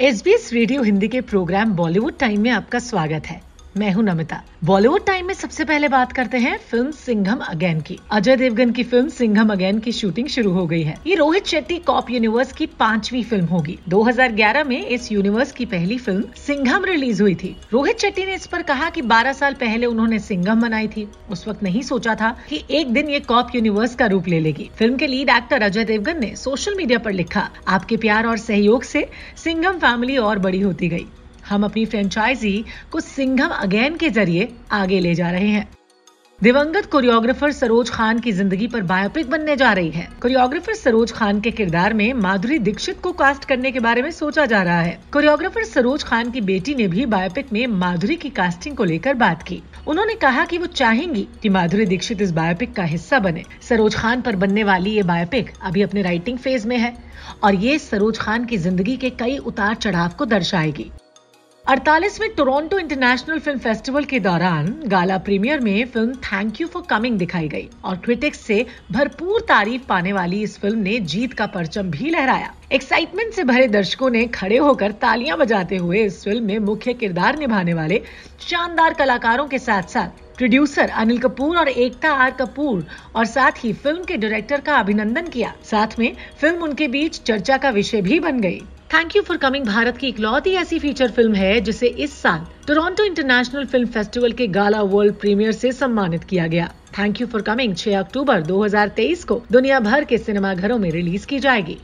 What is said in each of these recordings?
S B S radio Hindi के programme Bollywood time में आपका स्वागत है। मैं हूँ नमिता। बॉलीवुड टाइम में सबसे पहले बात करते हैं फ़िल्म सिंघम अगेन की। अजय देवगन की फ़िल्म सिंघम अगेन की शूटिंग शुरू हो गई है। ये रोहित शेट्टी कॉप यूनिवर्स की पांचवी फ़िल्म होगी। 2011 में इस यूनिवर्स की पहली फ़िल्म सिंघम रिलीज़ हुई थी। रोहित शेट्टी ने इस पर कहा कि 12 साल पहले उन्होंने सिंघम बनाई थी। उस वक्त नहीं सोचा था कि एक दिन ये कॉप यूनिवर्स का रूप ले लेगी। फ़िल्म के लीड एक्टर अजय देवगन ने सोशल मीडिया पर लिखा, आपके प्यार और सहयोग से सिंघम फैमिली और बड़ी होती गई। हम अपनी फ्रेंचाइजी को सिंघम अगेन के ज़रिए आगे ले जा रहे हैं। दिवंगत कोरियोग्राफर सरोज खान की ज़िंदगी पर बायोपिक बनने जा रही है। कोरियोग्राफर सरोज खान के किरदार में माधुरी दीक्षित को कास्ट करने के बारे में सोचा जा रहा है। कोरियोग्राफर सरोज खान की बेटी ने भी बायोपिक में माधुरी की कास्टिंग को लेकर बात की। उन्होंने कहा कि वो चाहेंगी कि माधुरी दीक्षित इस बायोपिक का हिस्सा बने। सरोज खान पर बनने वाली ये बायोपिक अभी अपने राइटिंग फ़ेज़ में है और ये सरोज खान की ज़िंदगी के कई उतार चढ़ाव को दर्शाएगी। अड़तालीसवें टोरंटो इंटरनेशनल फ़िल्म फेस्टिवल के दौरान गाला प्रीमियर में film thank you for coming दिखाई गई और क्रिटिक्स से भरपूर तारीफ़ पाने वाली इस फ़िल्म ने जीत का परचम भी लहराया। एक्साइटमेंट से भरे दर्शकों ने खड़े होकर तालियाँ बजाते हुए इस फ़िल्म में मुख्य किरदार निभाने वाले शानदार कलाकारों के साथ साथ प्रोड्यूसर अनिल कपूर और एकता आर कपूर और साथ ही फ़िल्म के डायरेक्टर का अभिनंदन किया। साथ में फ़िल्म उनके बीच चर्चा का विषय भी बन गई। Thank you for coming Bharat की इकलौती ऐसी फीचर फ़िल्म है जिसे इस साल टोरंटो इंटरनेशनल फ़िल्म फेस्टिवल के गाला वर्ल्ड प्रीमियर से सम्मानित किया गया। थैंक यू फॉर कमिंग 6 अक्टूबर 2023 को दुनिया भर के सिनेमाघरों में रिलीज़ की जाएगी।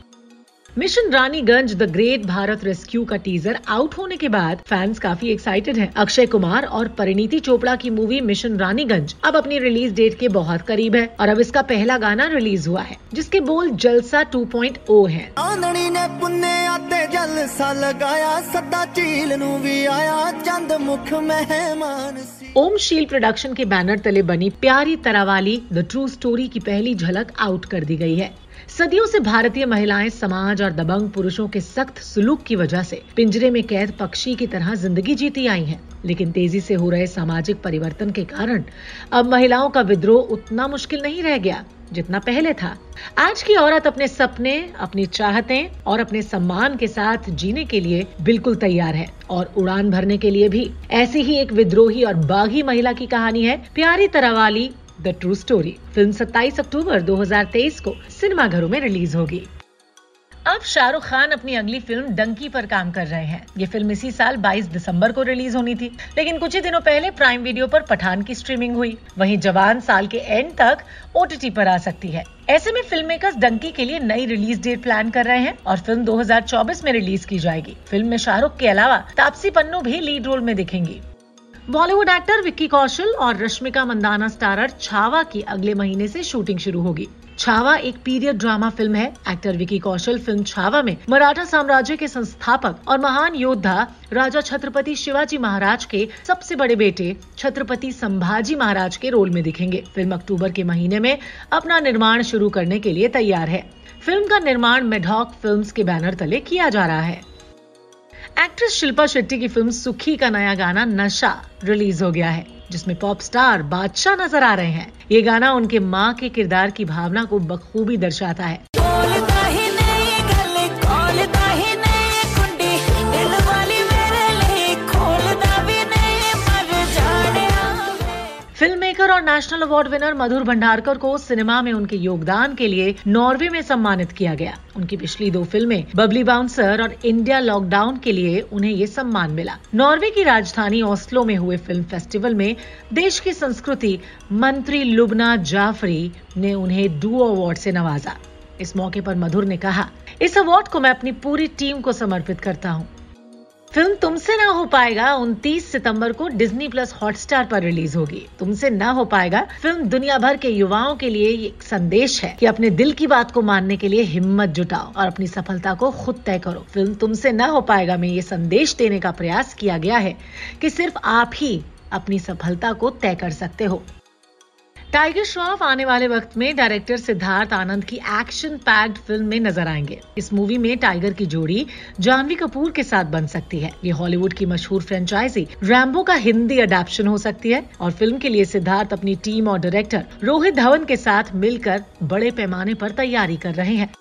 Mission Raniganj, the great Bharat rescue का टीजर आउट होने के बाद फैंस काफ़ी एक्साइटेड हैं। अक्षय कुमार और परिणीति चोपड़ा की मूवी मिशन रानीगंज अब अपनी रिलीज़ डेट के बहुत करीब है और अब इसका पहला गाना रिलीज़ हुआ है, जिसके बोल जलसा 2.0 हैं। मुख मेहमान ओम शील प्रोडक्शन के बैनर तले बनी प्यारी तरह वाली द ट्रू स्टोरी की पहली झलक आउट कर दी गई है सदियों से भारतीय महिलाएँ समाज और दबंग पुरुषों के सख्त सुलूक की वजह से पिंजरे में कैद पक्षी की तरह ज़िंदगी जीती आई हैं। लेकिन तेज़ी से हो रहे सामाजिक परिवर्तन के कारण अब महिलाओं का विद्रोह उतना मुश्किल नहीं रह गया जितना पहले था। आज की औरत अपने सपने, अपनी चाहते और अपने सम्मान के साथ जीने के लिए बिल्कुल तैयार है और उड़ान भरने के लिए भी। ऐसी ही एक विद्रोही और बागी महिला की कहानी है प्यारी तरह वाली द ट्रू स्टोरी। फ़िल्म 27 अक्टूबर 2023 को सिनेमाघरों में रिलीज़ होगी। अब शाहरुख खान अपनी अगली फ़िल्म डंकी पर काम कर रहे हैं। ये फ़िल्म इसी साल 22 दिसंबर को रिलीज़ होनी थी, लेकिन कुछ ही दिनों पहले प्राइम वीडियो पर पठान की स्ट्रीमिंग हुई। वहीं जवान साल के एंड तक ओटीटी पर आ सकती है। ऐसे में फ़िल्म मेकर्स डंकी के लिए नई रिलीज़ डेट प्लान कर रहे हैं और फ़िल्म 2024 में रिलीज़ की जाएगी। फ़िल्म में शाहरुख के अलावा तापसी पन्नू भी लीड रोल में दिखेंगी। बॉलीवुड एक्टर विक्की कौशल और रश्मिका मंदाना स्टारर छावा की अगले महीने से शूटिंग शुरू होगी। छावा एक पीरियड ड्रामा फ़िल्म है। एक्टर विकी कौशल फ़िल्म छावा में मराठा साम्राज्य के संस्थापक और महान योद्धा राजा छत्रपति शिवाजी महाराज के सबसे बड़े बेटे छत्रपति संभाजी महाराज के रोल में दिखेंगे। फ़िल्म अक्टूबर के महीने में अपना निर्माण शुरू करने के लिए तैयार है। फ़िल्म का निर्माण मेढॉक फिल्म्स के बैनर तले किया जा रहा है। एक्ट्रेस शिल्पा शेट्टी की फ़िल्म सुखी का नया गाना नशा रिलीज़ हो गया है। जिसमें पॉप स्टार बादशाह नज़र आ रहे हैं। ये गाना उनके माँ के किरदार की भावना को बखूबी दर्शाता है। फ़िल्म मेकर और national award winner Madhur Bhandarkar को सिनेमा में उनके योगदान के लिए नॉर्वे में सम्मानित किया गया। उनकी पिछली दो फ़िल्में, बबली बाउंसर और इंडिया लॉकडाउन के लिए उन्हें ये सम्मान मिला। नॉर्वे की राजधानी ओस्लो में हुए फ़िल्म फेस्टिवल में देश की संस्कृति मंत्री लुबना जाफरी ने उन्हें डू अवार्ड से नवाजा। इस मौके पर मधुर ने कहा, इस अवार्ड को मैं अपनी पूरी टीम को समर्पित करता हूँ। फ़िल्म तुमसे ना हो पाएगा 29 सितंबर को डिज्नी प्लस हॉटस्टार पर रिलीज़ होगी। तुमसे ना हो पाएगा। फ़िल्म दुनिया भर के युवाओं के लिए एक संदेश है कि अपने दिल की बात को मानने के लिए हिम्मत जुटाओ और अपनी सफलता को खुद तय करो। फ़िल्म तुमसे ना हो पाएगा में ये संदेश देने का प्रयास किया गया है कि सिर्फ़ आप ही अपनी सफलता को तय कर सकते हो। टाइगर श्रॉफ आने वाले वक्त में डायरेक्टर सिद्धार्थ आनंद की एक्शन पैक्ड फ़िल्म में नज़र आएँगे। इस मूवी में टाइगर की जोड़ी जानवी कपूर के साथ बन सकती है। ये हॉलीवुड की मशहूर फ्रेंचाइजी रैम्बो का हिंदी अडेप्शन हो सकती है और फ़िल्म के लिए सिद्धार्थ अपनी टीम और डायरेक्टर रोहित धवन के साथ मिलकर बड़े पैमाने पर तैयारी कर रहे हैं।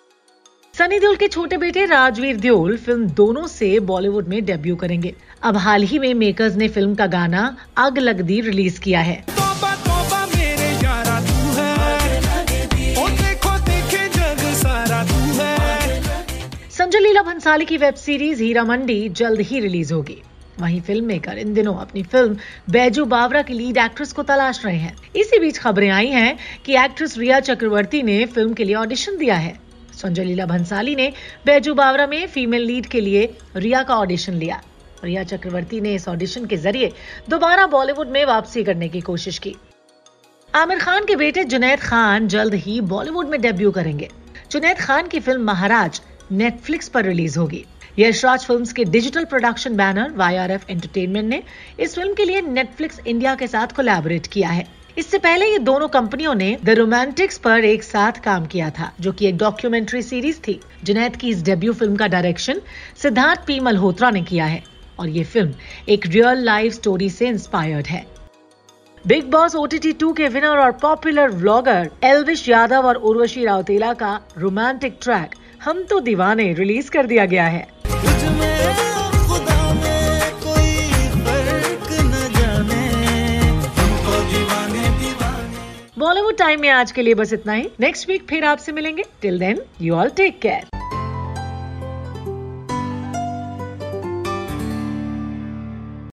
सनी देओल के छोटे बेटे राजवीर देओल फ़िल्म दोनों से बॉलीवुड में डेब्यू करेंगे। अब हाल ही में मेकर्स ने फ़िल्म का गाना अग लग दी रिलीज़ किया है। लीला भंसाली की वेब सीरीज़ हीरा मंडी जल्द ही रिलीज़ होगी। वहीं फ़िल्म मेकर इन दिनों अपनी फ़िल्म बैजू बावरा की लीड एक्ट्रेस को तलाश रहे हैं। इसी बीच खबरें आई हैं कि एक्ट्रेस रिया चक्रवर्ती ने फ़िल्म के लिए ऑडिशन दिया है। संजय लीला भंसाली ने बैजू बावरा में फीमेल लीड के लिए रिया का ऑडिशन लिया। रिया चक्रवर्ती ने इस ऑडिशन के ज़रिए दोबारा बॉलीवुड में वापसी करने की कोशिश की। आमिर खान के बेटे जुनैद खान जल्द ही बॉलीवुड में डेब्यू करेंगे। जुनैद खान की फ़िल्म महाराज नेटफ्लिक्स पर रिलीज़ होगी। यशराज फिल्म्स के digital production banner YRF entertainment ने इस फ़िल्म के लिए नेटफ्लिक्स इंडिया के साथ कोलैबोरेट किया है। इससे पहले ये दोनों कंपनियों ने द रोमांटिक्स पर एक साथ काम किया था, जो कि एक डॉक्यूमेंट्री सीरीज़ थी, जुनैद की इस डेब्यू फ़िल्म का डायरेक्शन सिद्धार्थ पी मल्होत्रा ने किया है। और ये फ़िल्म एक रियल लाइफ स्टोरी से इंस्पायर्ड है। बिग बॉस ओटीटी 2 के विनर और पॉपुलर व्लॉगर एलविश यादव और उर्वशी रावतेला का रोमांटिक ट्रैक हम तो दीवाने रिलीज़ कर दिया गया है। दीवाने बॉलीवुड टाइम में आज के लिए बस इतना ही। नेक्स्ट वीक फिर आपसे मिलेंगे। Till then you all take care